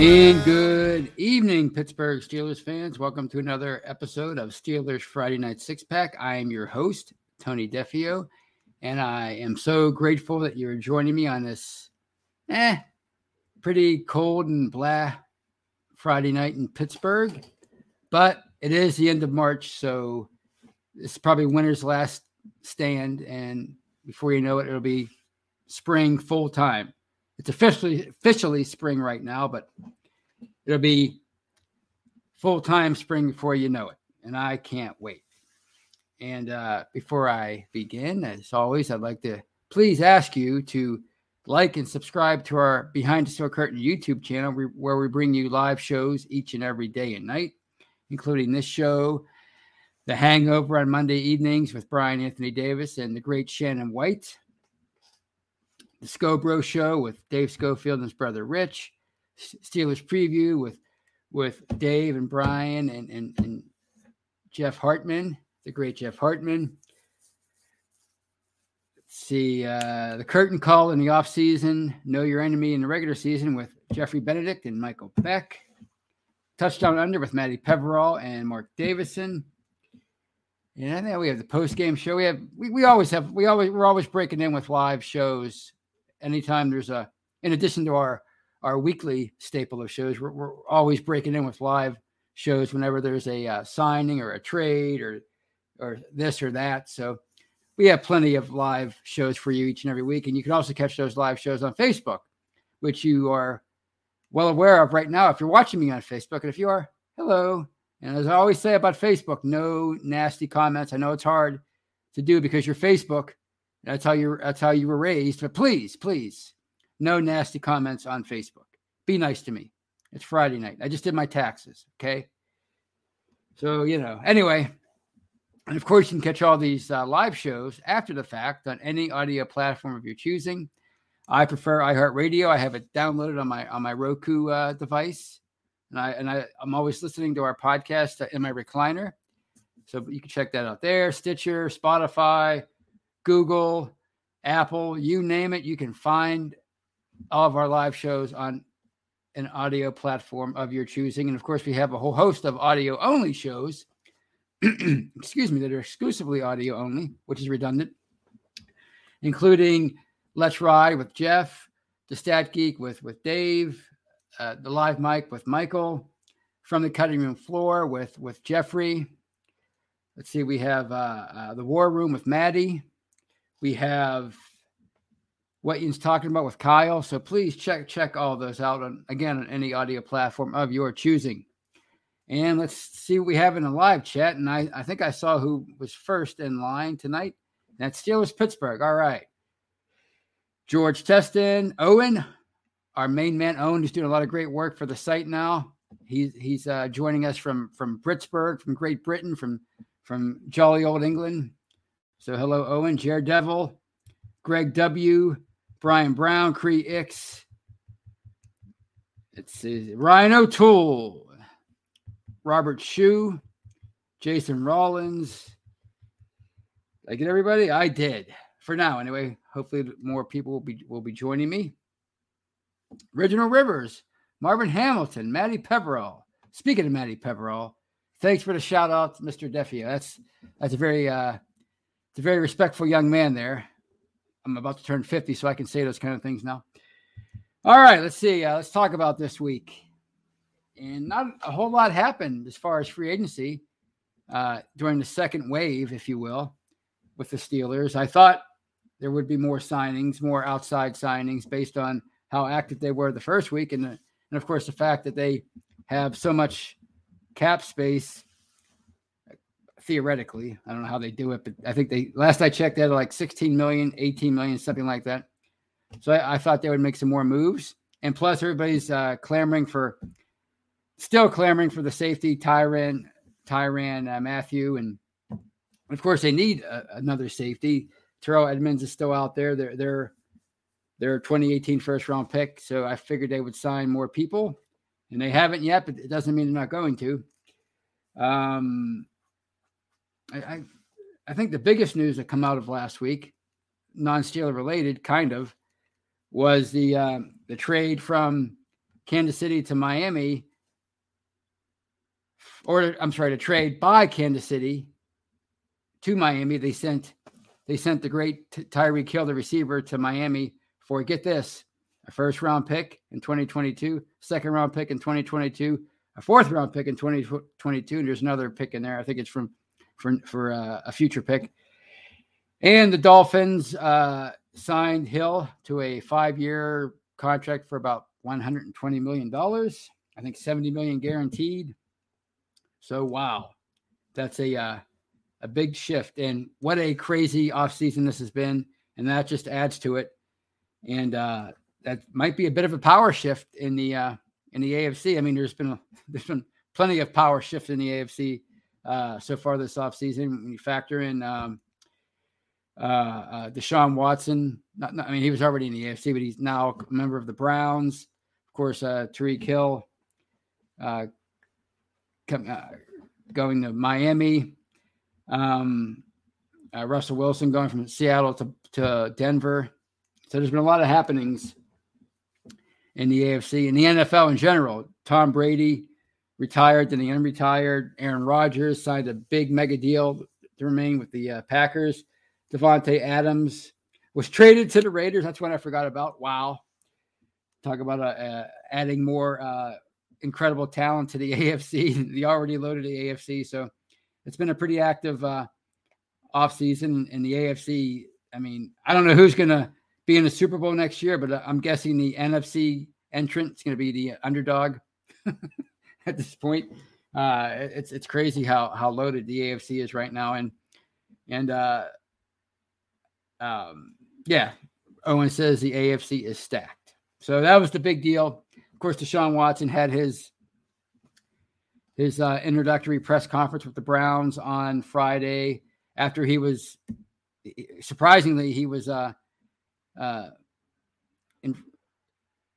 And good evening, Pittsburgh Steelers fans. Welcome to another episode of Steelers Friday Night Six Pack. I am your host, Tony Defeo, and I am so grateful that you're joining me on this eh, pretty cold and blah Friday night in Pittsburgh. But it is the end of March, so it's probably winter's last stand, and before you know it, it'll be spring full time. It's officially officially spring right now, but it'll be full time spring before you know it, and I can't wait. And uh, before I begin, as always, I'd like to please ask you to like and subscribe to our Behind the Steel Curtain YouTube channel, where- where we bring you live shows each and every day and night, including this show, The Hangover on Monday evenings with Bryan Anthony Davis and the great Shannon White, The Scobro Show with Dave Schofield and his brother Rich, Steelers Preview with with Dave and Brian and, and, and Jeff Hartman, the great Jeff Hartman. Let's see uh, the curtain call in the off season, know your enemy in the regular season with Jeffrey Benedict and Michael Beck. Touchdown under with Matty Peverall and Mark Davison. And I think we have the post game show. We have we, we always have we always we're always breaking in with live shows anytime there's a in addition to our our weekly staple of shows, we're, we're always breaking in with live shows whenever there's a uh, signing or a trade or or this or that. So we have plenty of live shows for you each and every week, and you can also catch those live shows on Facebook, which you are well aware of right now if you're watching me on Facebook. And if you are, hello. And as I always say about Facebook, no nasty comments. I know it's hard to do because you're Facebook. That's how you that's how you were raised. But please, please, no nasty comments on Facebook. Be nice to me. It's Friday night. I just did my taxes. Okay. So, you know, anyway. And of course, you can catch all these uh, live shows after the fact on any audio platform of your choosing. I prefer iHeartRadio. I have it downloaded on my on my Roku uh, device, and I and I I'm always listening to our podcast uh, in my recliner. So you can check that out there. Stitcher, Spotify, Google, Apple, you name it, you can find all of our live shows on an audio platform of your choosing. And of course, we have a whole host of audio only shows, excuse me, that are exclusively audio only, which is redundant, including Let's Ride with Jeff, The Stat Geek with, with Dave, uh, The Live Mic with Michael, From the Cutting Room Floor with, with Jeffrey. Let's see, we have uh, uh, The War Room with Maddie. We have what Ian's talking about with Kyle. So please check check all those out on again on any audio platform of your choosing. And let's see what we have in the live chat. And I, I think I saw who was first in line tonight. That's Steelers Pittsburgh. All right. George Teston, Owen, our main man Owen, who's doing a lot of great work for the site now. He's he's uh, joining us from from Britsburg, from Great Britain, from from jolly old England. So hello, Owen, Jared Devil, Greg W, Brian Brown, Cree X. It's uh, Ryan O'Toole, Robert Shue, Jason Rollins. Did I get everybody? I did. For now, anyway. Hopefully, more people will be will be joining me. Reginald Rivers, Marvin Hamilton, Matty Peverall. Speaking of Matty Peverall, thanks for the shout out, Mr. Defeo. That's that's a very uh, it's a very respectful young man there. I'm about to turn 50, so I can say those kind of things now. All right, let's see. Uh, let's talk about this week. And not a whole lot happened as far as free agency uh, during the second wave, if you will, with the Steelers. I thought there would be more signings, more outside signings based on how active they were the first week. And, and of course, the fact that they have so much cap space. Theoretically, I don't know how they do it, but I think they last I checked, they had like 16 million, 18 million, something like that. So I, I thought they would make some more moves. And plus, everybody's uh, clamoring for, still clamoring for the safety, Tyrann, Tyrann uh, Mathieu, and of course they need a, another safety. Terrell Edmunds is still out there. They're they're they're 2018 first round pick, so I figured they would sign more people, and they haven't yet. But it doesn't mean they're not going to. Um, I, I think the biggest news that come out of last week, non-Steeler related, kind of, was the um, the trade from Kansas City to Miami, or I'm sorry, the trade by Kansas City to Miami. They sent they sent the great Ty- Tyreek Hill, the receiver, to Miami for get this a first round pick in 2022, second round pick in 2022, a fourth round pick in 2022, and there's another pick in there. I think it's from for for uh, a future pick. And the Dolphins uh, signed Hill to a five-year contract for about 120 million dollars. I think 70 million guaranteed. So wow, that's a uh, a big shift. And what a crazy offseason this has been. And that just adds to it. And uh, that might be a bit of a power shift in the uh, in the AFC. I mean, there's been there's been plenty of power shift in the AFC uh, so far this offseason. When you factor in um, uh, uh, Deshaun Watson, not, not, I mean, he was already in the AFC, but he's now a member of the Browns. Of course, uh, Tyreek Hill uh, come, uh, going to Miami. Um, uh, Russell Wilson going from Seattle to, to Denver. So there's been a lot of happenings in the AFC and the NFL in general. Tom Brady retired, then he unretired. Aaron Rodgers signed a big mega deal to remain with the uh, Packers. Davante Adams was traded to the Raiders. That's what I forgot about. Wow. Talk about uh, uh, adding more uh, incredible talent to the AFC, the already loaded AFC. So it's been a pretty active uh, offseason in the AFC. I mean, I don't know who's going to be in the Super Bowl next year, but uh, I'm guessing the NFC entrant is going to be the underdog at this point. Uh, it's it's crazy how how loaded the AFC is right now, and and uh, um, yeah, Owen says the AFC is stacked. So that was the big deal. Of course, Deshaun Watson had his his uh, introductory press conference with the Browns on Friday after he was surprisingly he was uh, uh, in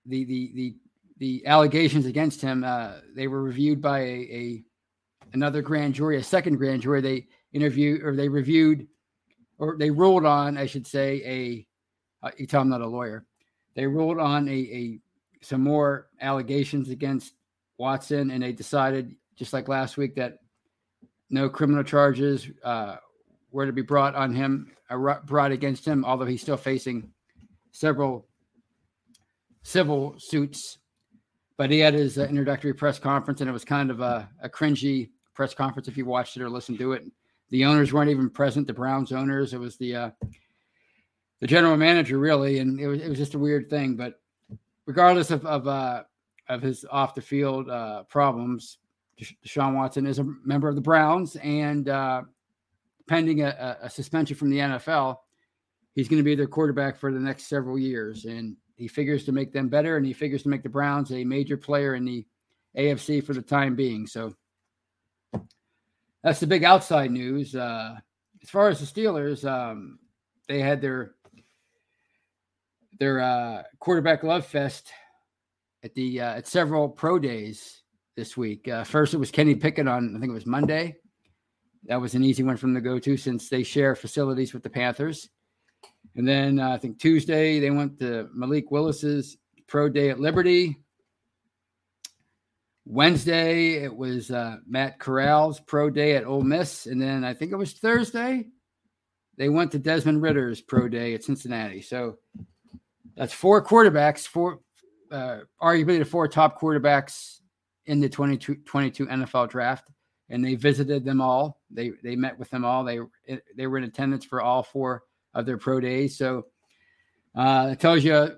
the the the the allegations against him uh, they were reviewed by a, a another grand jury a second grand jury they interviewed or they reviewed or they ruled on I should say a uh, you tell I'm not a lawyer they ruled on a, a some more allegations against Watson and they decided just like last week, that no criminal charges uh, were to be brought on him, uh, brought against him, although he's still facing several civil suits. But he had his uh, introductory press conference, and it was kind of a, a cringy press conference if you watched it or listened to it. The owners weren't even present, the Browns owners. It was the uh, the general manager, really, and it was it was just a weird thing. But regardless of of uh, of his off the field uh, problems, Deshaun Watson is a member of the Browns, and uh, pending a, a, suspension from the NFL, he's going to be their quarterback for the next several years. And he figures to make them better, and he figures to make the Browns a major player in the AFC for the time being. So that's the big outside news. Uh, as far as the Steelers, um, they had their their uh, quarterback love fest at the uh, at several pro days this week. Uh, first, it was Kenny Pickett on, I think it was Monday. That was an easy one from the go to since they share facilities with the Panthers. And then uh, I think Tuesday, they went to Malik Willis's pro day at Liberty. Wednesday, it was uh, Matt Corral's pro day at Ole Miss. And then I think it was Thursday, they went to Desmond Ridder's pro day at Cincinnati. So that's four quarterbacks, four, uh, arguably the four top quarterbacks in the 2022 NFL draft, and they visited them all. They they met with them all. They they were in attendance for all four of their pro days. So uh, it tells you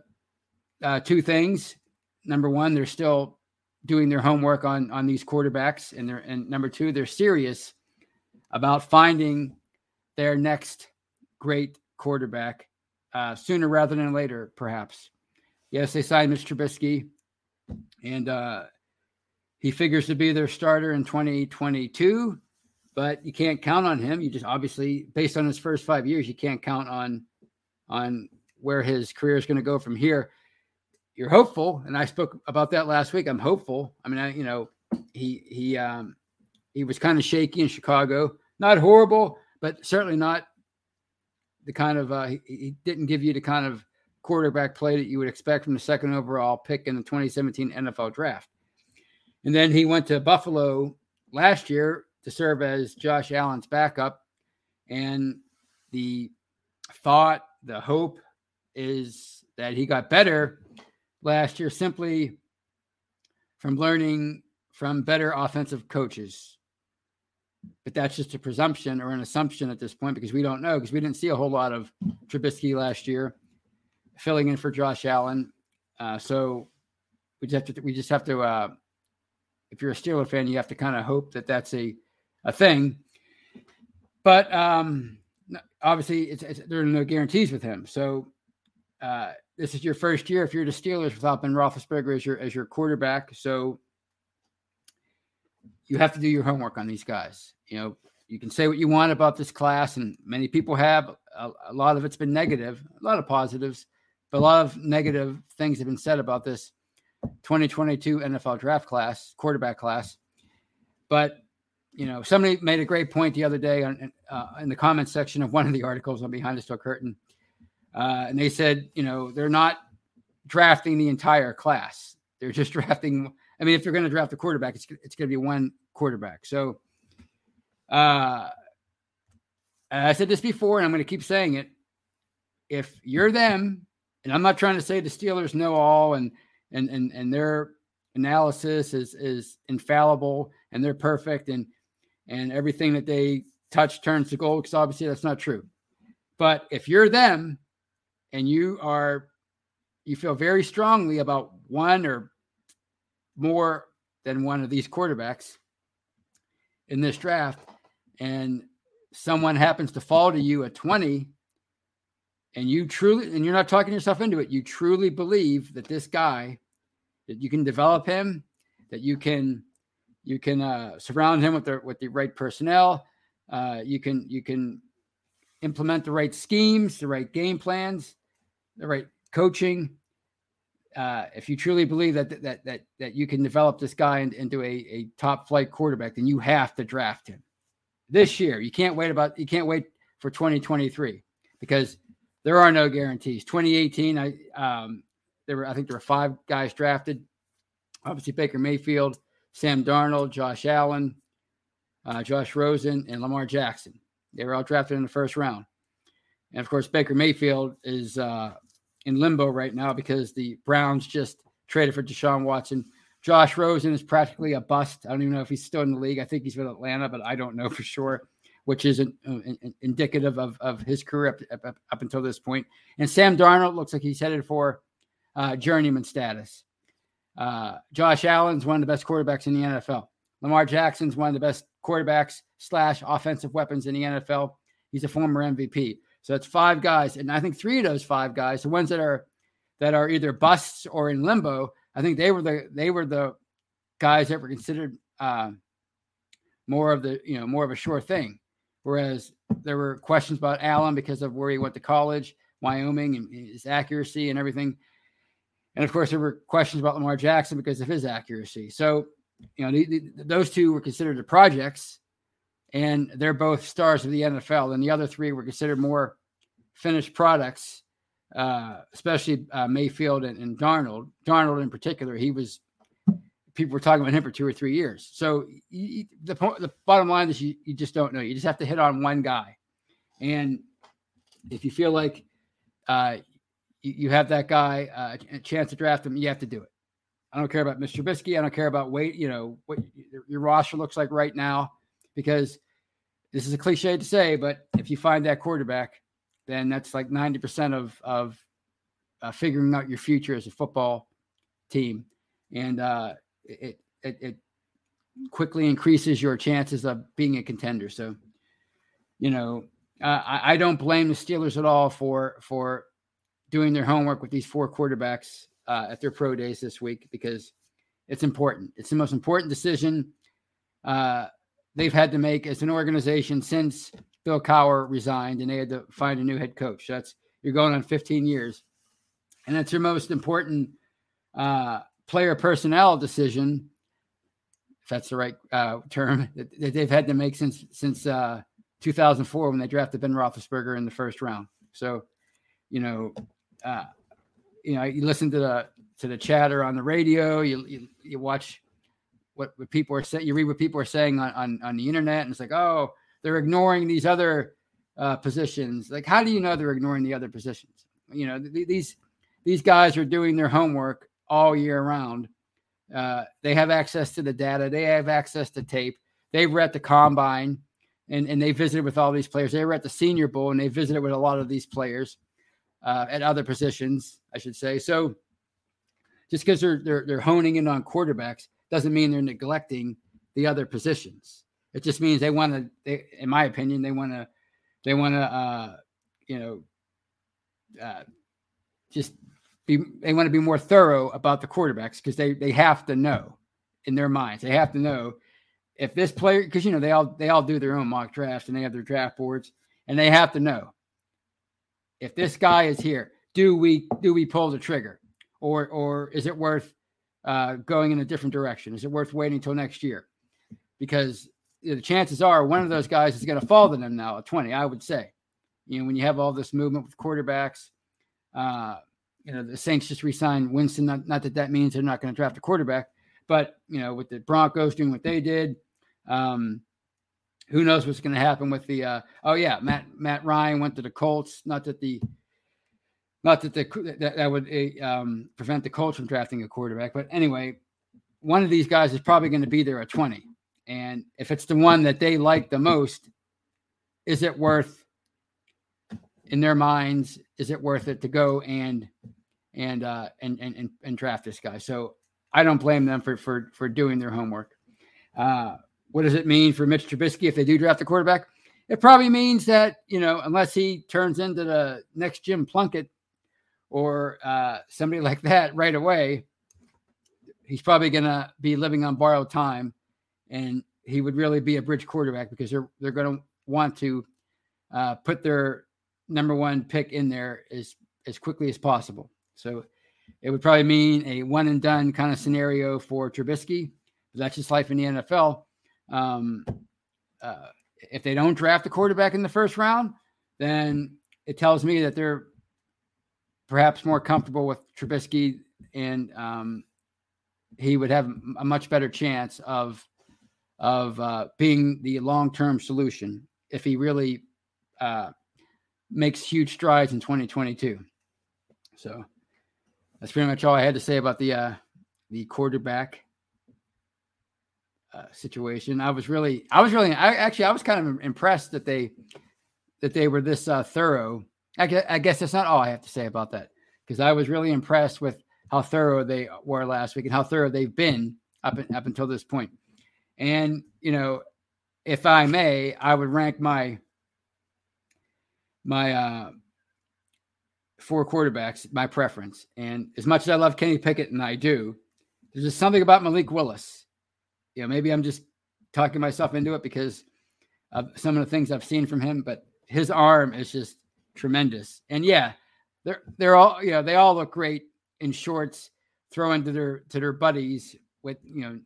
uh, two things. Number one, they're still doing their homework on on these quarterbacks, and they're and number two, they're serious about finding their next great quarterback uh, sooner rather than later, perhaps. Yes, they signed Mr. Trubisky, and uh, he figures to be their starter in 2022, but you can't count on him. You just obviously, based on his first five years, you can't count on on where his career is going to go from here. You're hopeful, and I spoke about that last week. I'm hopeful. I mean, I, you know, he he um, he was kind of shaky in Chicago. Not horrible, but certainly not the kind of uh, he, he didn't give you the kind of quarterback play that you would expect from the second overall pick in the 2017 NFL draft. And then he went to Buffalo last year to serve as Josh Allen's backup. And the thought, the hope is that he got better last year simply from learning from better offensive coaches. But that's just a presumption or an assumption at this point because we don't know because we didn't see a whole lot of Trubisky last year filling in for Josh Allen. Uh, so we just have to we just have to uh, if you're a Steeler fan, you have to kind of hope that that's a a thing. But um, obviously, it's, it's, there are no guarantees with him. So uh, this is your first year if you're the Steelers without Ben Roethlisberger as your as your quarterback. So you have to do your homework on these guys. You know, you can say what you want about this class, and many people have. A, a lot of it's been negative, a lot of positives, but a lot of negative things have been said about this 2022 NFL draft class, quarterback class. But you know, somebody made a great point the other day on, uh, in the comments section of one of the articles on Behind the Steel Curtain, uh, and they said, you know, they're not drafting the entire class; they're just drafting. I mean, if they're going to draft a quarterback, it's it's going to be one quarterback. So, uh, I said this before, and I'm going to keep saying it. If you're them, and I'm not trying to say the Steelers know all and and and and their analysis is is infallible and they're perfect and and everything that they touch turns to gold because obviously that's not true. But if you're them and you are you feel very strongly about one or more than one of these quarterbacks in this draft and someone happens to fall to you at 20 and you truly and you're not talking yourself into it you truly believe that this guy that you can develop him that you can you can uh, surround him with the with the right personnel uh, you can you can implement the right schemes the right game plans the right coaching uh, if you truly believe that that that that you can develop this guy into a, a top flight quarterback then you have to draft him this year you can't wait about you can't wait for 2023 because there are no guarantees. 2018, I um, there were I think there were five guys drafted. Obviously, Baker Mayfield, Sam Darnold, Josh Allen, uh, Josh Rosen, and Lamar Jackson. They were all drafted in the first round. And of course, Baker Mayfield is uh, in limbo right now because the Browns just traded for Deshaun Watson. Josh Rosen is practically a bust. I don't even know if he's still in the league. I think he's with Atlanta, but I don't know for sure which is an, uh, indicative of, of his career up, up, up, until this point. And Sam Darnold looks like he's headed for uh, journeyman status. Uh, Josh Allen's one of the best quarterbacks in the NFL. Lamar Jackson's one of the best quarterbacks slash offensive weapons in the NFL. He's a former MVP. So it's five guys, and I think three of those five guys, the ones that are that are either busts or in limbo, I think they were the they were the guys that were considered uh, more of the you know more of a sure thing. Whereas there were questions about Allen because of where he went to college, Wyoming, and his accuracy and everything. And of course, there were questions about Lamar Jackson because of his accuracy. So, you know, the, the, those two were considered the projects, and they're both stars of the NFL. And the other three were considered more finished products, uh, especially uh, Mayfield and, and Darnold. Darnold, in particular, he was people were talking about him for two or three years. So you, the the bottom line is you, you just don't know. You just have to hit on one guy, and if you feel like uh, you, you, have that guy uh, a chance to draft him, you have to do it. I don't care about Mr. Trubisky. I don't care about weight. You know what your roster looks like right now, because this is a cliche to say, but if you find that quarterback, then that's like ninety percent of of uh, figuring out your future as a football team. And uh, it, it, it quickly increases your chances of being a contender. So, you know, uh, I, I don't blame the Steelers at all for for doing their homework with these four quarterbacks uh, at their pro days this week because it's important. It's the most important decision uh, they've had to make as an organization since Bill Cowher resigned and they had to find a new head coach. That's you're going on 15 years, and that's your most important uh, player personnel decision, if that's the right uh, term, that, that, they've had to make since since uh, 2004 when they drafted Ben Roethlisberger in the first round. So, you know, uh, you know, you listen to the to the chatter on the radio, you you, you watch what, what people are saying, you read what people are saying on, on on the internet, and it's like, oh, they're ignoring these other uh, positions. Like, how do you know they're ignoring the other positions? You know, th- these these guys are doing their homework all year round. Uh, they have access to the data. They have access to tape. They were at the combine and, and they visited with all these players. They were at the Senior Bowl and they visited with a lot of these players uh, at other positions, I should say. So just because they're, they're they're honing in on quarterbacks doesn't mean they're neglecting the other positions. It just means they want to. They, in my opinion, they want to. They want to. Uh, you know. Uh, just be they want to be more thorough about the quarterbacks because they they have to know in their minds. They have to know if this player because you know they all they all do their own mock drafts and they have their draft boards and they have to know if this guy is here, do we do we pull the trigger or or is it worth uh, going in a different direction? Is it worth waiting until next year? Because you know, the chances are one of those guys is going to fall to them now at 20, I would say. You know, when you have all this movement with quarterbacks, uh, you know, the Saints just re-signed Winston. Not, not that that means they're not going to draft a quarterback, but you know, with the Broncos doing what they did, um, who knows what's going to happen with the? Uh, oh yeah, Matt Matt Ryan went to the Colts. Not that the, not that the that, that would um, prevent the Colts from drafting a quarterback, but anyway, one of these guys is probably going to be there at twenty, and if it's the one that they like the most, is it worth? In their minds, is it worth it to go and and uh, and, and and draft this guy. So I don't blame them for for for doing their homework. Uh, what does it mean for Mitch Trubisky if they do draft a quarterback? It probably means that you know unless he turns into the next Jim Plunkett or uh, somebody like that right away, he's probably going to be living on borrowed time, and he would really be a bridge quarterback because they're they're going to want to uh, put their number one pick in there as as quickly as possible. So it would probably mean a one and done kind of scenario for Trubisky. But that's just life in the NFL. Um, uh, if they don't draft a quarterback in the first round, then it tells me that they're perhaps more comfortable with Trubisky and um, he would have a much better chance of of uh, being the long term solution if he really uh, makes huge strides in 2022. So that's pretty much all I had to say about the uh, the quarterback uh, situation. I was really, I was really, I actually, I was kind of impressed that they that they were this uh, thorough. I guess, I guess that's not all I have to say about that because I was really impressed with how thorough they were last week and how thorough they've been up up until this point. And you know, if I may, I would rank my my uh, four quarterbacks, my preference. And as much as I love Kenny Pickett, and I do, there's just something about Malik Willis. You know, maybe I'm just talking myself into it because of some of the things I've seen from him, but his arm is just tremendous. And yeah, they're they're all you know, they all look great in shorts, throwing to their to their buddies with you know,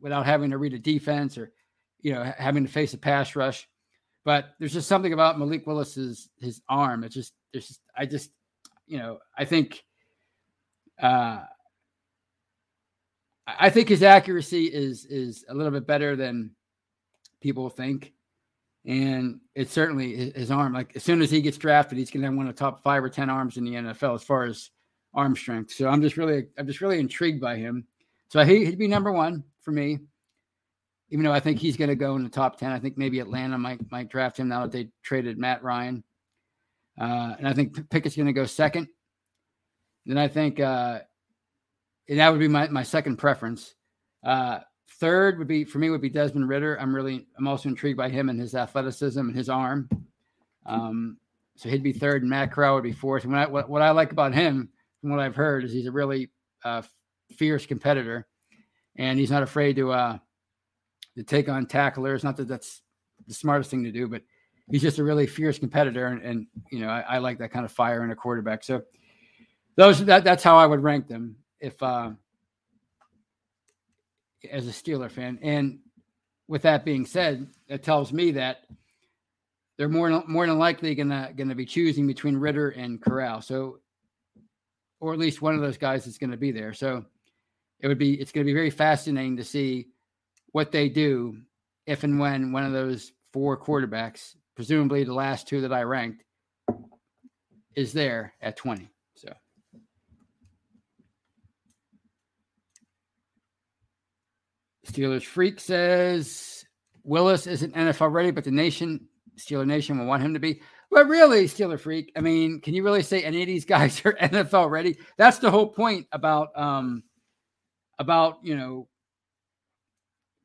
without having to read a defense or you know, having to face a pass rush. But there's just something about Malik Willis's his arm. It's just there's just I just you know, I think uh, I think his accuracy is is a little bit better than people think. And it's certainly his arm. Like as soon as he gets drafted, he's going to have one of the top five or ten arms in the NFL as far as arm strength. So I'm just really, I'm just really intrigued by him. So he, he'd be number one for me. Even though I think he's going to go in the top ten, I think maybe Atlanta might might draft him now that they traded Matt Ryan. Uh, and I think Pickett's going to go second. Then I think, uh, and that would be my, my second preference. Uh, third would be for me would be Desmond Ridder. I'm really I'm also intrigued by him and his athleticism and his arm. Um, so he'd be third, and Matt Corral would be fourth. And what I, what, what I like about him, from what I've heard, is he's a really uh, fierce competitor, and he's not afraid to uh, to take on tacklers. Not that that's the smartest thing to do, but he's just a really fierce competitor, and, and you know I, I, like that kind of fire in a quarterback. So those that that's how I would rank them if uh, as a Steeler fan. And with that being said, it tells me that they're more more than likely gonna gonna be choosing between Ridder and Corral. So, or at least one of those guys is going to be there. So, it would be it's going to be very fascinating to see what they do if and when one of those four quarterbacks, presumably the last two that I ranked, is there at twenty. Steelers Freak says Willis isn't NFL ready, but the nation Steeler Nation will want him to be. But really, Steeler freak. I mean, can you really say any of these guys are NFL ready? That's the whole point about um about you know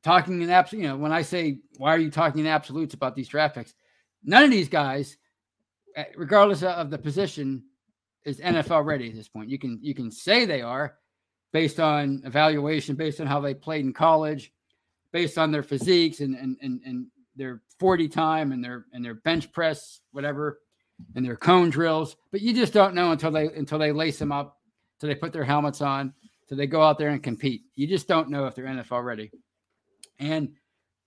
talking in absolute. You know, when I say why are you talking in absolutes about these draft picks? None of these guys, eh, regardless of the position, is NFL ready at this point. You can you can say they are based on evaluation, based on how they played in college, based on their physiques and and and, and their 40 time and their and their bench press, whatever, and their cone drills. But you just don't know until they until they lace them up, until they put their helmets on, till they go out there and compete. You just don't know if they're NFL ready. And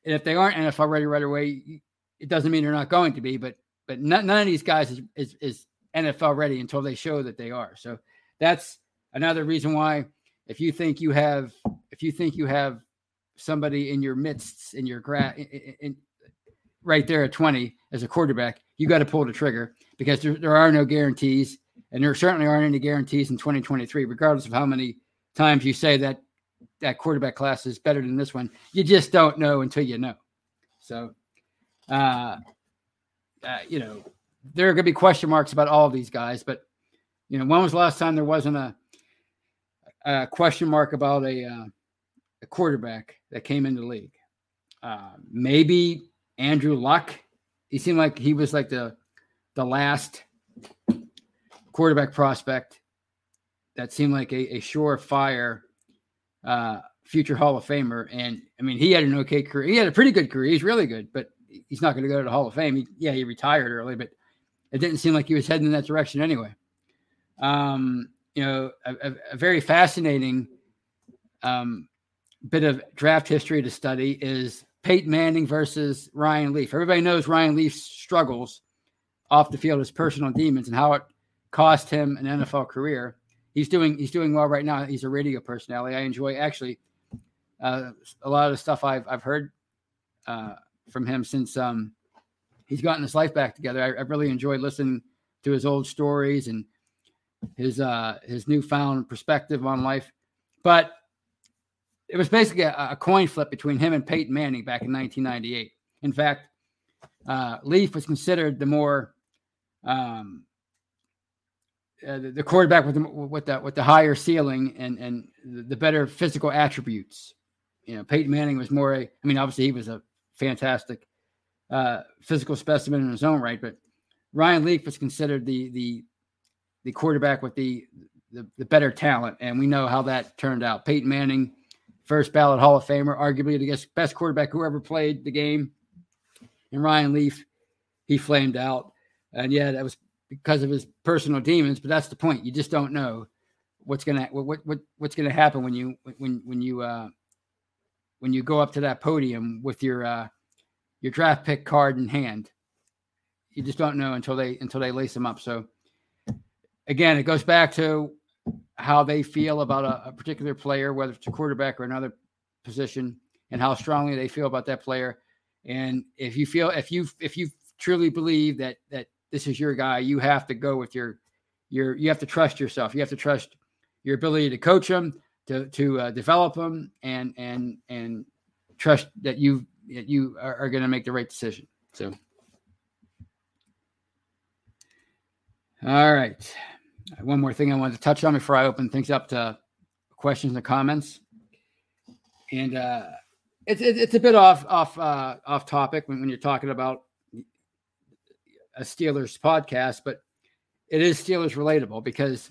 if they aren't NFL ready right away, it doesn't mean they're not going to be. But but none, none of these guys is, is is NFL ready until they show that they are. So that's another reason why if you think you have if you think you have somebody in your midst in your gra in, in, right there at 20 as a quarterback, you got to pull the trigger because there, there are no guarantees. And there certainly aren't any guarantees in 2023, regardless of how many times you say that that quarterback class is better than this one. You just don't know until you know. So, uh, uh, you know, there are going to be question marks about all of these guys, but you know, when was the last time there wasn't a, a question mark about a, uh, a quarterback that came into the league? Uh, maybe Andrew Luck. He seemed like he was like the the last quarterback prospect that seemed like a, a surefire uh, future Hall of Famer. And I mean, he had an okay career. He had a pretty good career. He's really good, but he's not going to go to the Hall of Fame. He, yeah, he retired early, but it didn't seem like he was heading in that direction anyway. Um, you know, a, a, very fascinating um, bit of draft history to study is Peyton Manning versus Ryan Leaf. Everybody knows Ryan Leaf's struggles off the field, his personal demons, and how it cost him an NFL career. He's doing he's doing well right now. He's a radio personality. I enjoy actually uh, a lot of the stuff I've I've heard uh, from him since um, he's gotten his life back together. I, I really enjoyed listening to his old stories and his uh, his newfound perspective on life. But it was basically a, a, coin flip between him and Peyton Manning back in 1998. In fact, uh, Leaf was considered the more um, uh, the, the, quarterback with the with the with the higher ceiling and and the better physical attributes. You know, Peyton Manning was more a. I mean, obviously he was a fantastic uh, physical specimen in his own right, but Ryan Leaf was considered the the the quarterback with the, the the better talent, and we know how that turned out. Peyton Manning first ballot Hall of Famer, arguably the best quarterback who ever played the game. And Ryan Leaf, he flamed out. And yeah, that was because of his personal demons, but that's the point. You just don't know what's gonna what what what's gonna happen when you when when you uh when you go up to that podium with your uh your draft pick card in hand. You just don't know until they until they lace them up. So again, it goes back to how they feel about a, a, particular player, whether it's a quarterback or another position, and how strongly they feel about that player. And if you feel if you if you truly believe that that this is your guy, you have to go with your your you have to trust yourself. You have to trust your ability to coach them, to to uh, develop them, and and and trust that you that you are, are going to make the right decision. So, all right. One more thing I wanted to touch on before I open things up to questions and comments. and uh, it's it, it's a bit off off uh, off topic when, when you're talking about a Steelers podcast, but it is Steelers relatable because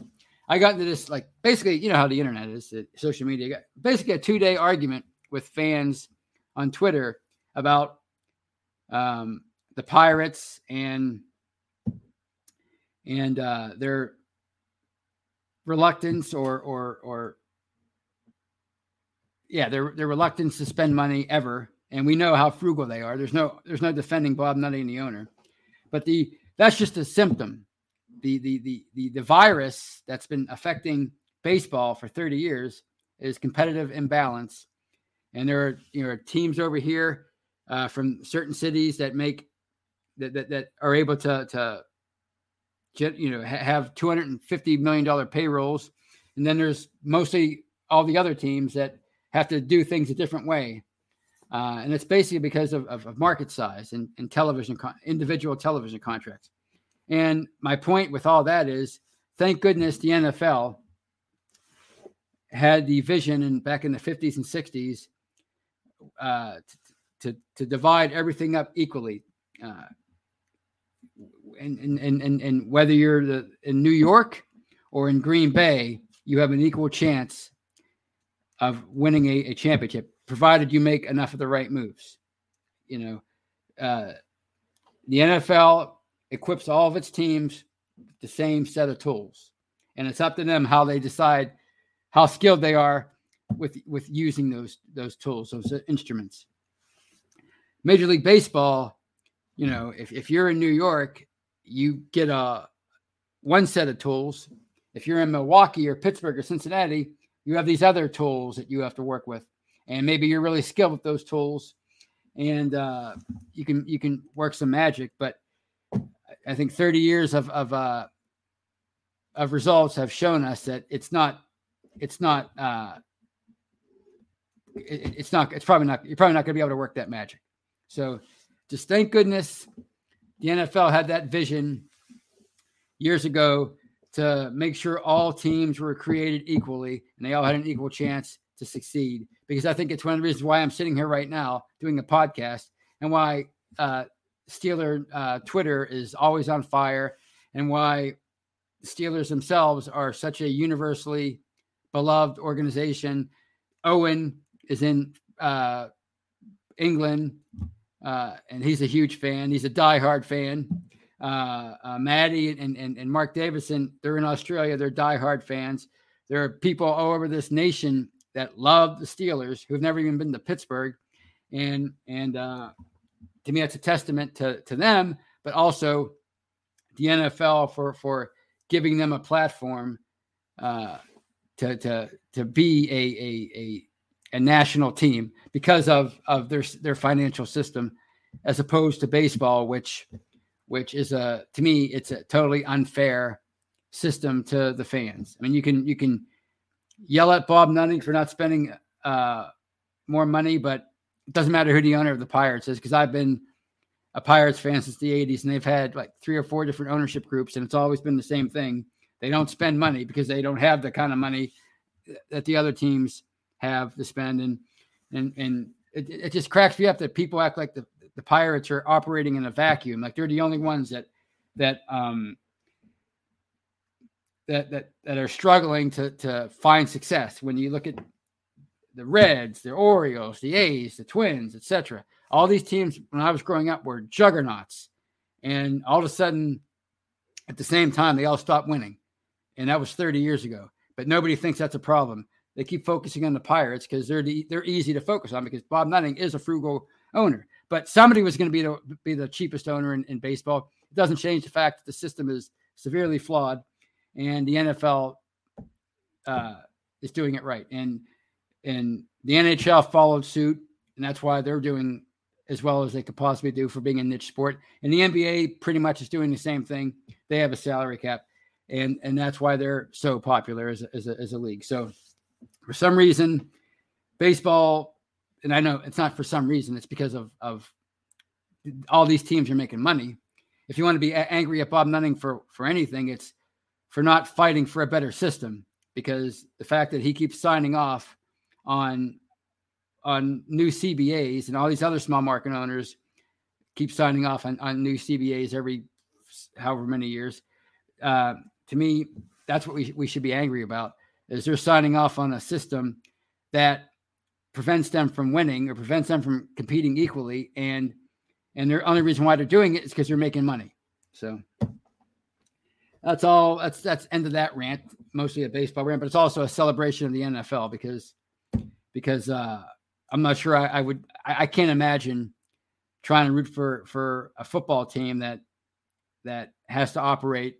I got into this like basically, you know how the internet is, social media. Got basically a two day argument with fans on Twitter about um, the Pirates and and uh, their reluctance or or or yeah, their their reluctance to spend money ever. And we know how frugal they are. There's no there's no defending Bob Nutting, the owner. But the that's just a symptom. The the the the the virus that's been affecting baseball for 30 years is competitive imbalance. And there are you know teams over here uh, from certain cities that make that, that that are able to to you know have 250 million dollar payrolls. And then there's mostly all the other teams that have to do things a different way. Uh, and it's basically because of, of, of market size and, and television con- individual television contracts. And my point with all that is thank goodness the nfl had the vision and back in the 50s and 60s uh, to, to, to divide everything up equally. Uh, and, and, and, and whether you're the, in New York or in Green Bay, you have an equal chance of winning a, a championship, provided you make enough of the right moves. You know, uh, the NFL equips all of its teams with the same set of tools, and it's up to them how they decide how skilled they are with with using those those tools, those instruments. Major League Baseball, you know, if, if you're in New York you get a one set of tools. If you're in Milwaukee or Pittsburgh or Cincinnati, you have these other tools that you have to work with, and maybe you're really skilled with those tools, and uh, you can you can work some magic. But I think 30 years of of uh, of results have shown us that it's not it's not uh, it, it's not it's probably not you're probably not going to be able to work that magic. So just thank goodness the NFL had that vision years ago to make sure all teams were created equally and they all had an equal chance to succeed. Because I think it's one of the reasons why I'm sitting here right now doing a podcast and why uh, Steeler uh, Twitter is always on fire and why Steelers themselves are such a universally beloved organization. Owen is in uh, England uh, and he's a huge fan. He's a diehard fan. Uh, uh, Maddie and, and, and Mark Davison, they're in Australia. They're diehard fans. There are people all over this nation that love the Steelers who've never even been to Pittsburgh, and and uh, to me, that's a testament to to them, but also the NFL for for giving them a platform uh, to to to be a a, a national team because of of their their financial system, as opposed to baseball, which which is a to me it's a totally unfair system to the fans. I mean, you can you can yell at Bob Nutting for not spending uh, more money, but it doesn't matter who the owner of the Pirates is because I've been a Pirates fan since the 80s and they've had like three or four different ownership groups and it's always been the same thing. They don't spend money because they don't have the kind of money that the other teams have to spend and and and it, it just cracks me up that people act like the, the pirates are operating in a vacuum like they're the only ones that that um that that that are struggling to to find success when you look at the Reds, the Orioles, the A's, the Twins, etc. All these teams when I was growing up were juggernauts, and all of a sudden, at the same time, they all stopped winning, and that was 30 years ago. But nobody thinks that's a problem. They keep focusing on the Pirates because they're the, they're easy to focus on because Bob Nutting is a frugal owner. But somebody was going to be the be the cheapest owner in, in baseball. It doesn't change the fact that the system is severely flawed, and the NFL uh, is doing it right. And and the NHL followed suit, and that's why they're doing as well as they could possibly do for being a niche sport. And the NBA pretty much is doing the same thing. They have a salary cap, and and that's why they're so popular as a, as a, as a league. So for some reason, baseball, and I know it's not for some reason, it's because of, of all these teams are making money. If you want to be angry at Bob Nutting for, for anything, it's for not fighting for a better system because the fact that he keeps signing off on on new CBAs, and all these other small market owners keep signing off on, on new CBAs every however many years. Uh, to me, that's what we, we should be angry about is they're signing off on a system that prevents them from winning or prevents them from competing equally. And and the only reason why they're doing it is because they're making money. So that's all. That's that's end of that rant. Mostly a baseball rant, but it's also a celebration of the NFL because because uh, I'm not sure I, I would. I, I, can't imagine trying to root for for a football team that that has to operate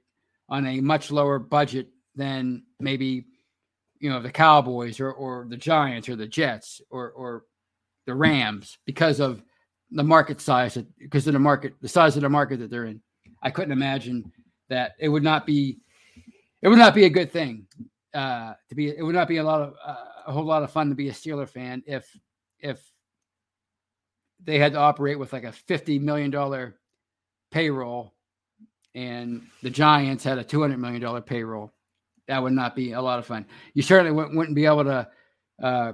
on a much lower budget than maybe you know the Cowboys or or the Giants or the Jets or or the Rams because of the market size that, because of the market the size of the market that they're in. I couldn't imagine that it would not be it would not be a good thing uh, to be it would not be a lot of uh, a whole lot of fun to be a Steeler fan if if they had to operate with like a 50 million dollar payroll and the Giants had a 200 million dollar payroll that would not be a lot of fun. You certainly wouldn't, wouldn't be able to uh,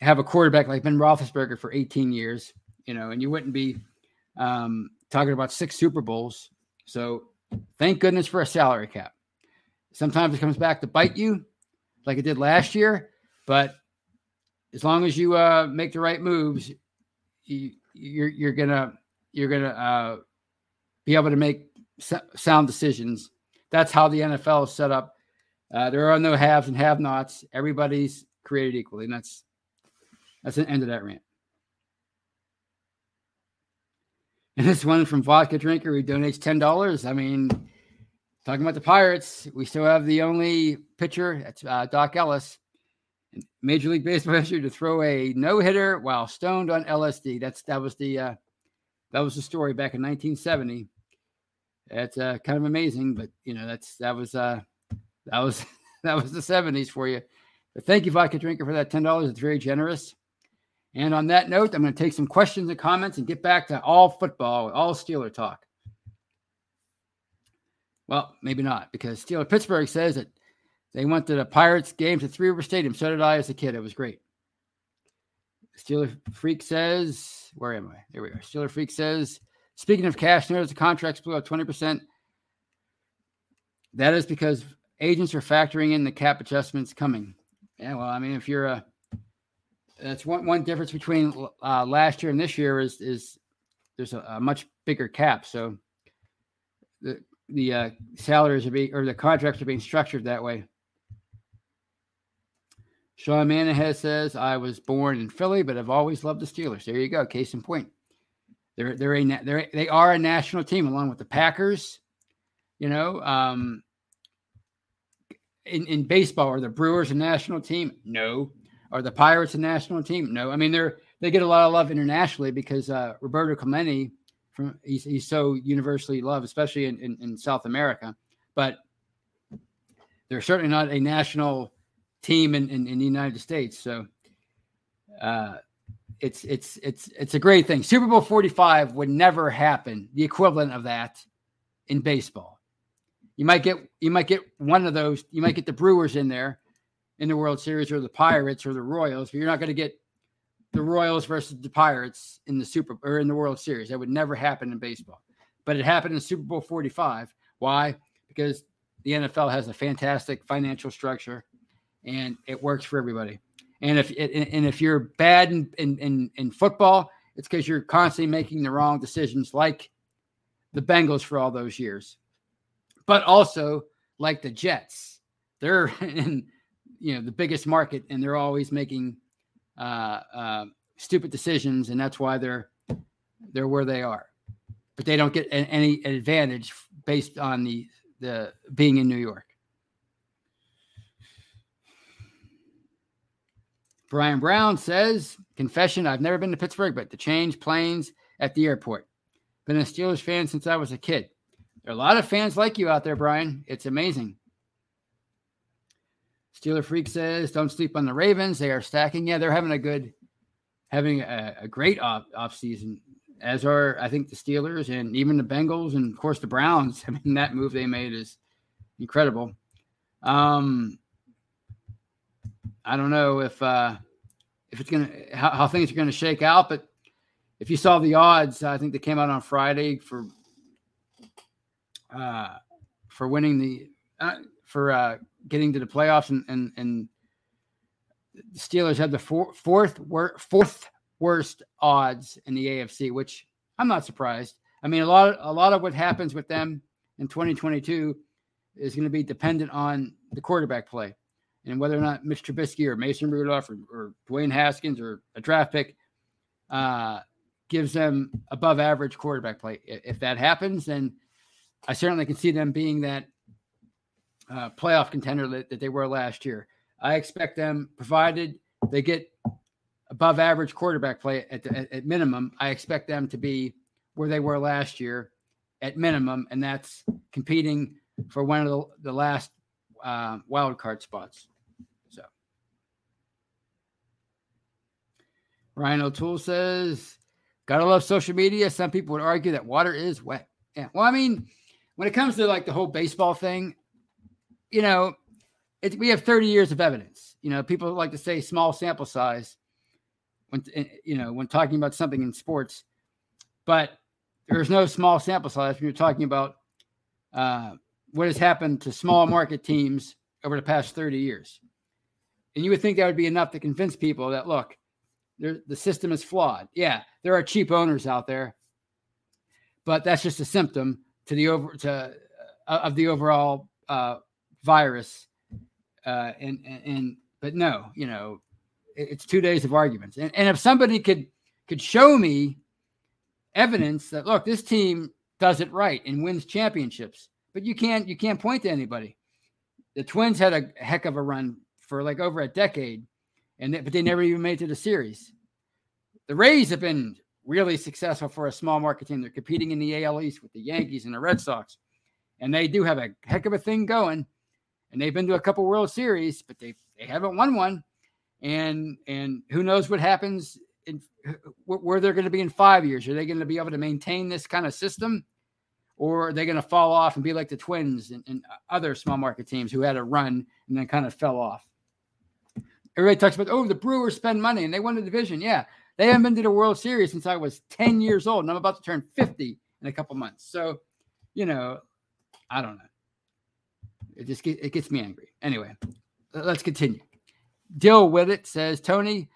have a quarterback like Ben Roethlisberger for 18 years, you know, and you wouldn't be um, talking about six Super Bowls. So thank goodness for a salary cap. Sometimes it comes back to bite you, like it did last year, but as long as you uh, make the right moves, you, you're you're gonna you're gonna uh, be able to make sound decisions. That's how the NFL is set up uh, there are no haves and have-nots. Everybody's created equally, and that's that's the end of that rant. And this one from Vodka Drinker who donates ten dollars. I mean, talking about the Pirates, we still have the only pitcher, that's uh, Dock Ellis, Major League Baseball history to throw a no hitter while stoned on LSD. That's that was the uh, that was the story back in 1970. That's uh, kind of amazing, but you know that's that was uh, that was that was the 70s for you. But thank you, Vodka Drinker, for that $10. It's very generous. And on that note, I'm going to take some questions and comments and get back to all football, all Steeler talk. Well, maybe not, because Steeler Pittsburgh says that they went to the Pirates games at Three River Stadium. So did I as a kid. It was great. Steeler Freak says, where am I? There we are. Steeler Freak says, speaking of cash, notice the contracts blew up 20%. That is because agents are factoring in the cap adjustments coming. Yeah, well, I mean, if you're a that's one one difference between uh, last year and this year is is there's a, a much bigger cap. So the the uh, salaries are being or the contracts are being structured that way. Sean Manahan says, "I was born in Philly, but I've always loved the Steelers." There you go, case in point. They're they're a they're they are a national team along with the Packers. You know, um, in, in baseball, are the Brewers a national team? No. Are the Pirates a national team? No. I mean, they're they get a lot of love internationally because uh, Roberto Clemente from he's, he's so universally loved, especially in, in, in South America. But they're certainly not a national team in, in, in the United States. So uh, it's it's it's it's a great thing. Super Bowl 45 would never happen, the equivalent of that in baseball. You might get you might get one of those. You might get the Brewers in there in the World Series, or the Pirates, or the Royals. But you're not going to get the Royals versus the Pirates in the Super or in the World Series. That would never happen in baseball. But it happened in Super Bowl 45. Why? Because the NFL has a fantastic financial structure, and it works for everybody. And if and if you're bad in in in, in football, it's because you're constantly making the wrong decisions, like the Bengals for all those years but also like the Jets, they're in you know the biggest market, and they're always making uh, uh, stupid decisions, and that's why they're they're where they are. But they don't get any advantage based on the the being in New York. Brian Brown says, confession, I've never been to Pittsburgh, but to change planes at the airport. Been a Steelers fan since I was a kid. There are a lot of fans like you out there, Brian. It's amazing. Steeler Freak says, "Don't sleep on the Ravens. They are stacking. Yeah, they're having a good, having a, a great off, off season. As are I think the Steelers and even the Bengals and of course the Browns. I mean that move they made is incredible. Um, I don't know if uh, if it's gonna how, how things are gonna shake out. But if you saw the odds, I think they came out on Friday for uh, for winning the uh, for uh, getting to the playoffs, and and, and the Steelers had the four, fourth wor- fourth worst odds in the AFC, which I'm not surprised. I mean, a lot a lot of what happens with them in 2022 is going to be dependent on the quarterback play and whether or not Mitch Trubisky or Mason Rudolph or, or Dwayne Haskins or a draft pick uh, gives them above average quarterback play. If that happens, then I certainly can see them being that uh, playoff contender that, that they were last year. I expect them, provided they get above average quarterback play at, the, at, at minimum, I expect them to be where they were last year at minimum, and that's competing for one of the, the last uh, wild card spots. So, Ryan O'Toole says, "Gotta love social media." Some people would argue that water is wet. Yeah, well, I mean, when it comes to like the whole baseball thing, you know, it, we have 30 years of evidence. You know, people like to say small sample size when eh, you know when talking about something in sports, but there's no small sample size when you're talking about uh, what has happened to small market teams over the past 30 years. And you would think that would be enough to convince people that look, the system is flawed. Yeah, there are cheap owners out there, but that's just a symptom to the over to uh, of the overall uh, virus. Uh, and, and but no, you know, it, it's two days of arguments. And and if somebody could could show me evidence that look, this team does it right and wins championships, but you can't you can't point to anybody. The Twins had a heck of a run for like over a decade, and they, but they never even made it to the series. The Rays have been really successful for a small market team. They're competing in the AL East with the Yankees and the Red Sox, and they do have a heck of a thing going. And they've been to a couple World Series, but they they haven't won one. And and who knows what happens in where they're going to be in five years? Are they going to be able to maintain this kind of system? Or are they going to fall off and be like the Twins and, and other small market teams who had a run and then kind of fell off? Everybody talks about, oh, the Brewers spend money and they won the division. Yeah, they haven't been to the World Series since I was 10 years old, and I'm about to turn 50 in a couple months. So, you know, I don't know. It just get, it gets me angry. Anyway, let's continue. Deal with it says Tony,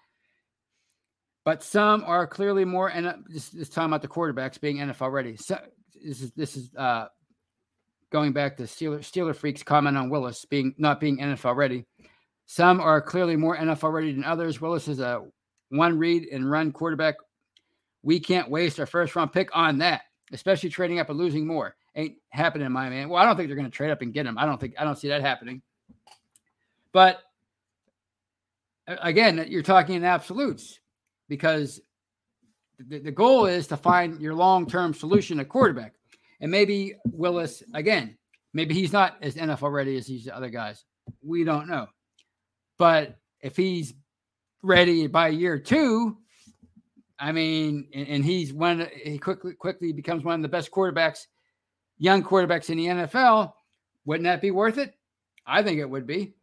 but some are clearly more and this, this time about the quarterbacks being NFL ready. So this is this is uh, going back to Steeler Steeler freaks comment on Willis being not being NFL ready. Some are clearly more NFL ready than others. Willis is a one read and run quarterback. We can't waste our first round pick on that, especially trading up and losing more. Ain't happening, in my man. Well, I don't think they're going to trade up and get him. I don't think I don't see that happening. But again, you're talking in absolutes because the, the goal is to find your long term solution at quarterback. And maybe Willis, again, maybe he's not as NFL ready as these other guys. We don't know. But if he's ready by year two, I mean, and, and he's one, he quickly quickly becomes one of the best quarterbacks, young quarterbacks in the NFL. Wouldn't that be worth it? I think it would be.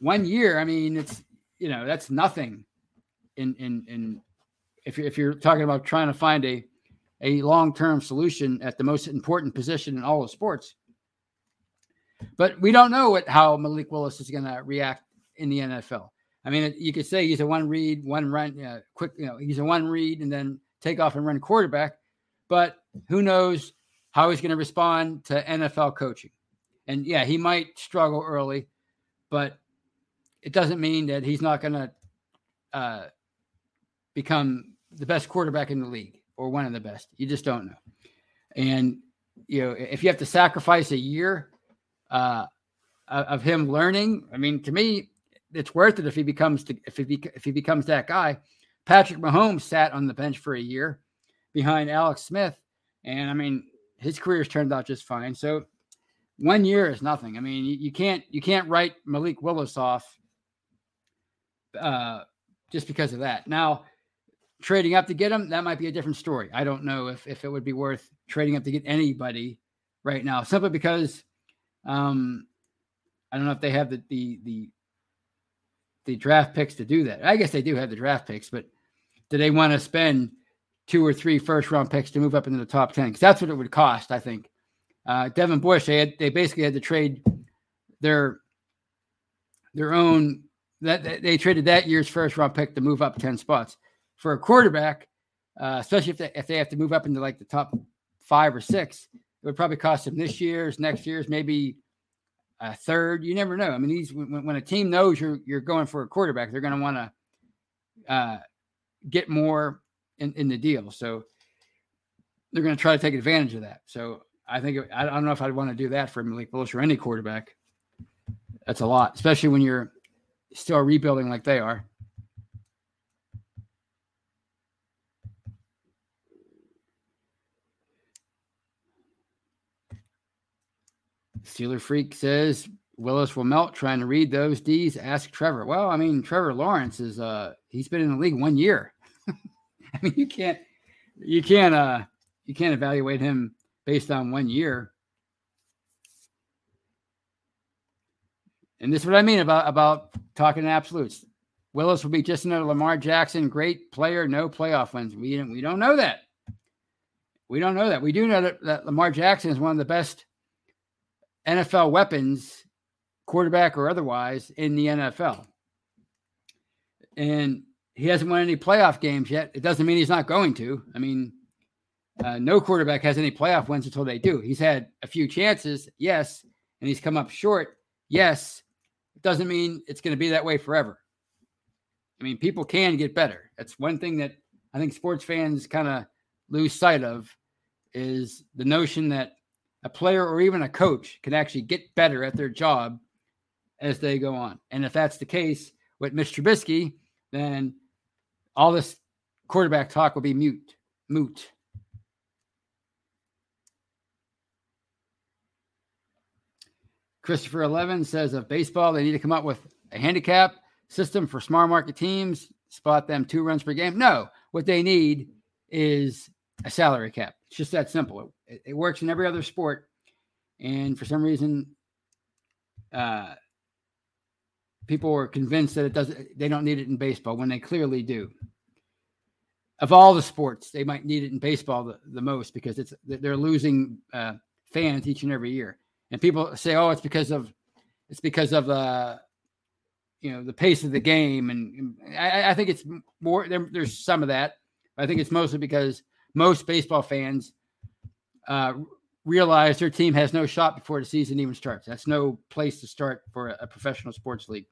One year, I mean, it's you know that's nothing in in in if if you're talking about trying to find a a long-term solution at the most important position in all of sports. But we don't know what how Malik Willis is going to react in the NFL. I mean, you could say he's a one read, one run, uh, quick. You know, he's a one read and then take off and run quarterback. But who knows how he's going to respond to NFL coaching? And yeah, he might struggle early, but it doesn't mean that he's not going to uh, become the best quarterback in the league or one of the best. You just don't know. And you know, if you have to sacrifice a year uh, of him learning, I mean, to me, it's worth it if he becomes if he if he becomes that guy. Patrick Mahomes sat on the bench for a year behind Alex Smith, and I mean, his career's turned out just fine. So one year is nothing. I mean, you, you can't you can't write Malik Willis off uh, just because of that. Now, trading up to get him, that might be a different story. I don't know if, if it would be worth trading up to get anybody right now, simply because um, I don't know if they have the, the, the the draft picks to do that. I guess they do have the draft picks, but do they want to spend two or three first round picks to move up into the top 10? Because that's what it would cost, I think. Uh, Devin Bush, they had they basically had to trade their their own that they traded that year's first round pick to move up 10 spots for a quarterback, uh, especially if they, if they have to move up into like the top five or six, it would probably cost them this year's, next year's, maybe a third. You never know. I mean, these when, when a team knows you're you're going for a quarterback, they're going to want to uh, get more in, in the deal. So they're going to try to take advantage of that. So I think I don't know if I'd want to do that for Malik Willis or any quarterback. That's a lot, especially when you're still rebuilding like they are. Steeler Freak says Willis will melt trying to read those D's. Ask Trevor. Well, I mean, Trevor Lawrence is uh he's been in the league one year. I mean, you can't you can't uh you can't evaluate him based on one year. And this is what I mean about about talking absolutes. Willis will be just another Lamar Jackson, great player, no playoff wins. We we don't know that. We don't know that. We do know that, that Lamar Jackson is one of the best NFL weapons, quarterback or otherwise, in the NFL. And he hasn't won any playoff games yet. It doesn't mean he's not going to. I mean, uh, no quarterback has any playoff wins until they do. He's had a few chances, yes, and he's come up short, yes. It doesn't mean it's going to be that way forever. I mean, people can get better. That's one thing that I think sports fans kind of lose sight of is the notion that a player or even a coach can actually get better at their job as they go on. And if that's the case with Mr. Trubisky, then all this quarterback talk will be mute, moot. Christopher Eleven says of baseball, they need to come up with a handicap system for smart market teams, spot them two runs per game. No, what they need is a salary cap. It's just that simple. It, it works in every other sport, and for some reason, uh, people are convinced that it doesn't. They don't need it in baseball when they clearly do. Of all the sports, they might need it in baseball the, the most because it's they're losing uh, fans each and every year. And people say, "Oh, it's because of it's because of uh, you know the pace of the game." And, and I, I, think it's more. There, there's some of that. I think it's mostly because most baseball fans uh, realize their team has no shot before the season even starts. That's no place to start for a, a professional sports league.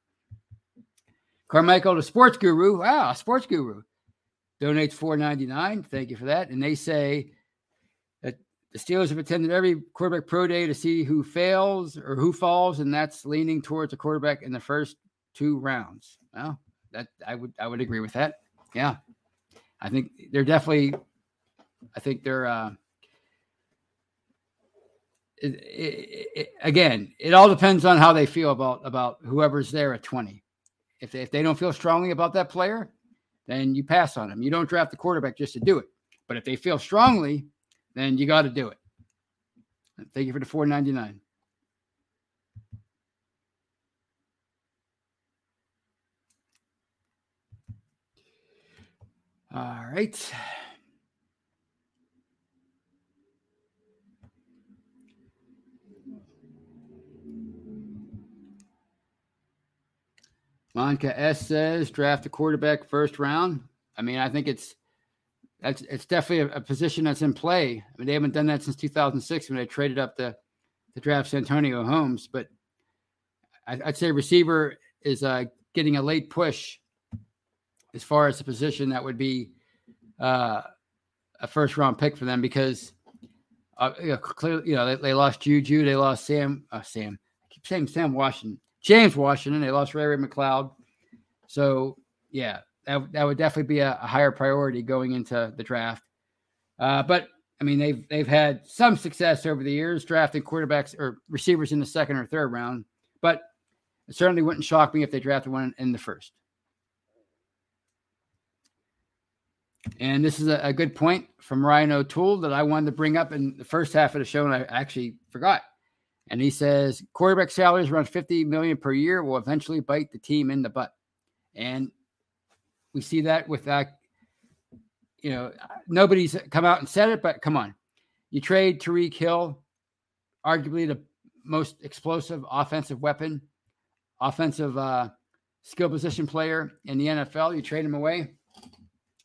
Carmichael, the sports guru, wow, sports guru, donates four ninety nine. Thank you for that. And they say that the Steelers have attended every quarterback pro day to see who fails or who falls, and that's leaning towards a quarterback in the first two rounds. Well, that I would I would agree with that. Yeah, I think they're definitely I think they're uh, it, it, it, again. It all depends on how they feel about about whoever's there at twenty. If they, if they don't feel strongly about that player, then you pass on them. You don't draft the quarterback just to do it. But if they feel strongly, then you got to do it. Thank you for the four ninety nine. All right. Monica S says draft a quarterback first round. I mean, I think it's that's it's definitely a, a, position that's in play. I mean, they haven't done that since 2006 when they traded up the to draft Antonio Holmes. But I, would say receiver is uh, getting a late push as far as the position that would be uh, a first round pick for them because uh, you know, clearly, you know, they, they lost Juju, they lost Sam, uh, Sam. I keep saying Sam Washington. James Washington. They lost Ray Ray McCloud. So yeah, that, that would definitely be a, a higher priority going into the draft. Uh, but I mean, they've they've had some success over the years drafting quarterbacks or receivers in the second or third round. But it certainly wouldn't shock me if they drafted one in the first. And this is a, a good point from Ryan O'Toole that I wanted to bring up in the first half of the show, and I actually forgot. And he says quarterback salaries around 50 million per year will eventually bite the team in the butt. And we see that with that. You know, nobody's come out and said it, but come on, you trade Tyreek Hill, arguably the most explosive offensive weapon, offensive uh, skill position player in the NFL. You trade him away,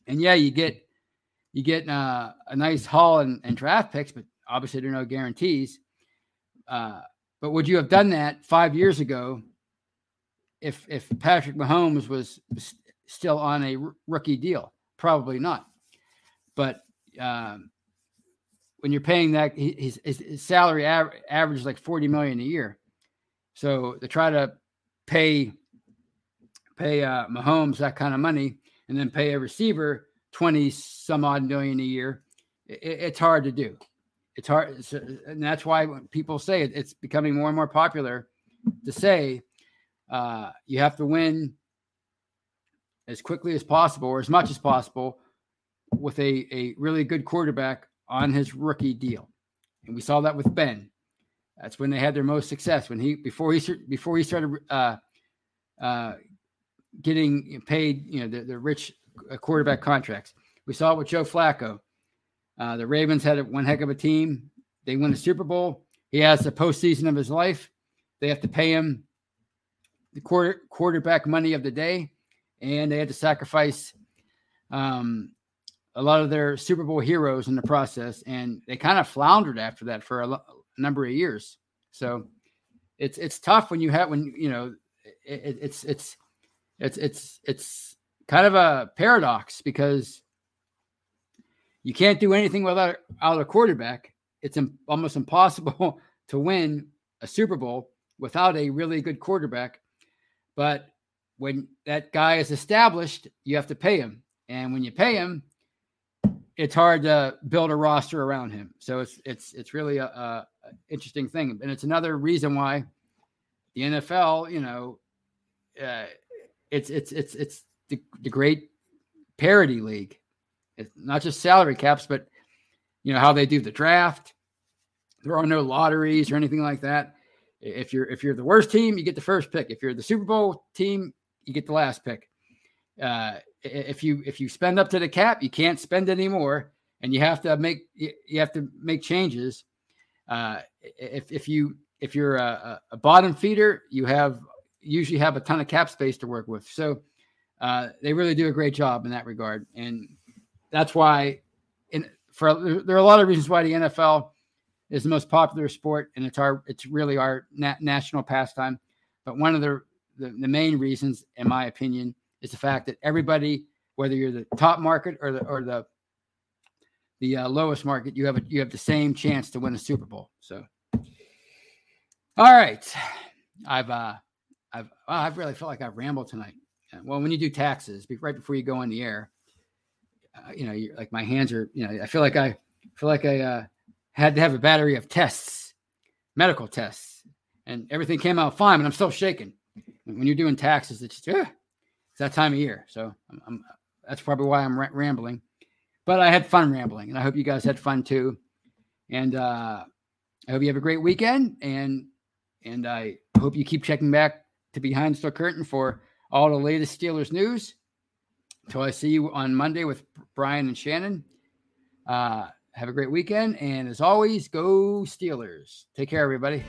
and yeah, you get you get uh, a nice haul and, and, draft picks, but obviously there are no guarantees. Uh, but would you have done that five years ago if if Patrick Mahomes was still on a r- rookie deal? Probably not. But um, when you're paying that, his, his, salary av- average like 40 million a year. So to try to pay pay uh, Mahomes that kind of money and then pay a receiver 20 some odd million a year, it, it's hard to do. It's hard. It's, and that's why people say it, it's becoming more and more popular to say uh, you have to win as quickly as possible or as much as possible with a, a really good quarterback on his rookie deal. And we saw that with Ben. That's when they had their most success. When he before he before he started uh, uh, getting paid, you know, the, the rich quarterback contracts. We saw it with Joe Flacco. Uh, the Ravens had one heck of a team. They win the Super Bowl. He has the postseason of his life. They have to pay him the quarter, quarterback money of the day, and they had to sacrifice um, a lot of their Super Bowl heroes in the process, and they kind of floundered after that for a, lo- a number of years. So it's it's tough when you have when you know it, it's it's it's it's it's kind of a paradox because you can't do anything without out a quarterback. It's Im- almost impossible to win a Super Bowl without a really good quarterback. But when that guy is established, you have to pay him, and when you pay him, it's hard to build a roster around him. So it's it's it's really a, a, interesting thing, and it's another reason why the NFL, you know, uh, it's it's it's it's the, the great parity league. It's not just salary caps, but you know how they do the draft. There are no lotteries or anything like that. If you're if you're the worst team, you get the first pick. If you're the Super Bowl team, you get the last pick. Uh, if you if you spend up to the cap, you can't spend anymore, and you have to make you have to make changes. Uh, if if you if you're a, a, bottom feeder, you have usually have a ton of cap space to work with. So uh, they really do a great job in that regard, and that's why. In for there are a lot of reasons why the NFL is the most popular sport, and it's our it's really our na- national pastime. But one of the, the the main reasons, in my opinion, is the fact that everybody, whether you're the top market or the or the the uh, lowest market, you have a, you have the same chance to win a Super Bowl. So, all right, I've uh, I've well, I've really felt like I've rambled tonight. Well, when you do taxes, right before you go on the air, you know, like my hands are, you know, I feel like I feel like I uh, had to have a battery of tests, medical tests, and everything came out fine, but I'm still shaking. When you're doing taxes, it's just, it's that time of year. So I'm, I'm, that's probably why I'm rambling. But I had fun rambling, and I hope you guys had fun too. And uh, I hope you have a great weekend, and and I hope you keep checking back to Behind the Curtain for all the latest Steelers news. Until I see you on Monday with Brian and Shannon. Uh, have a great weekend. And as always, go Steelers. Take care, everybody.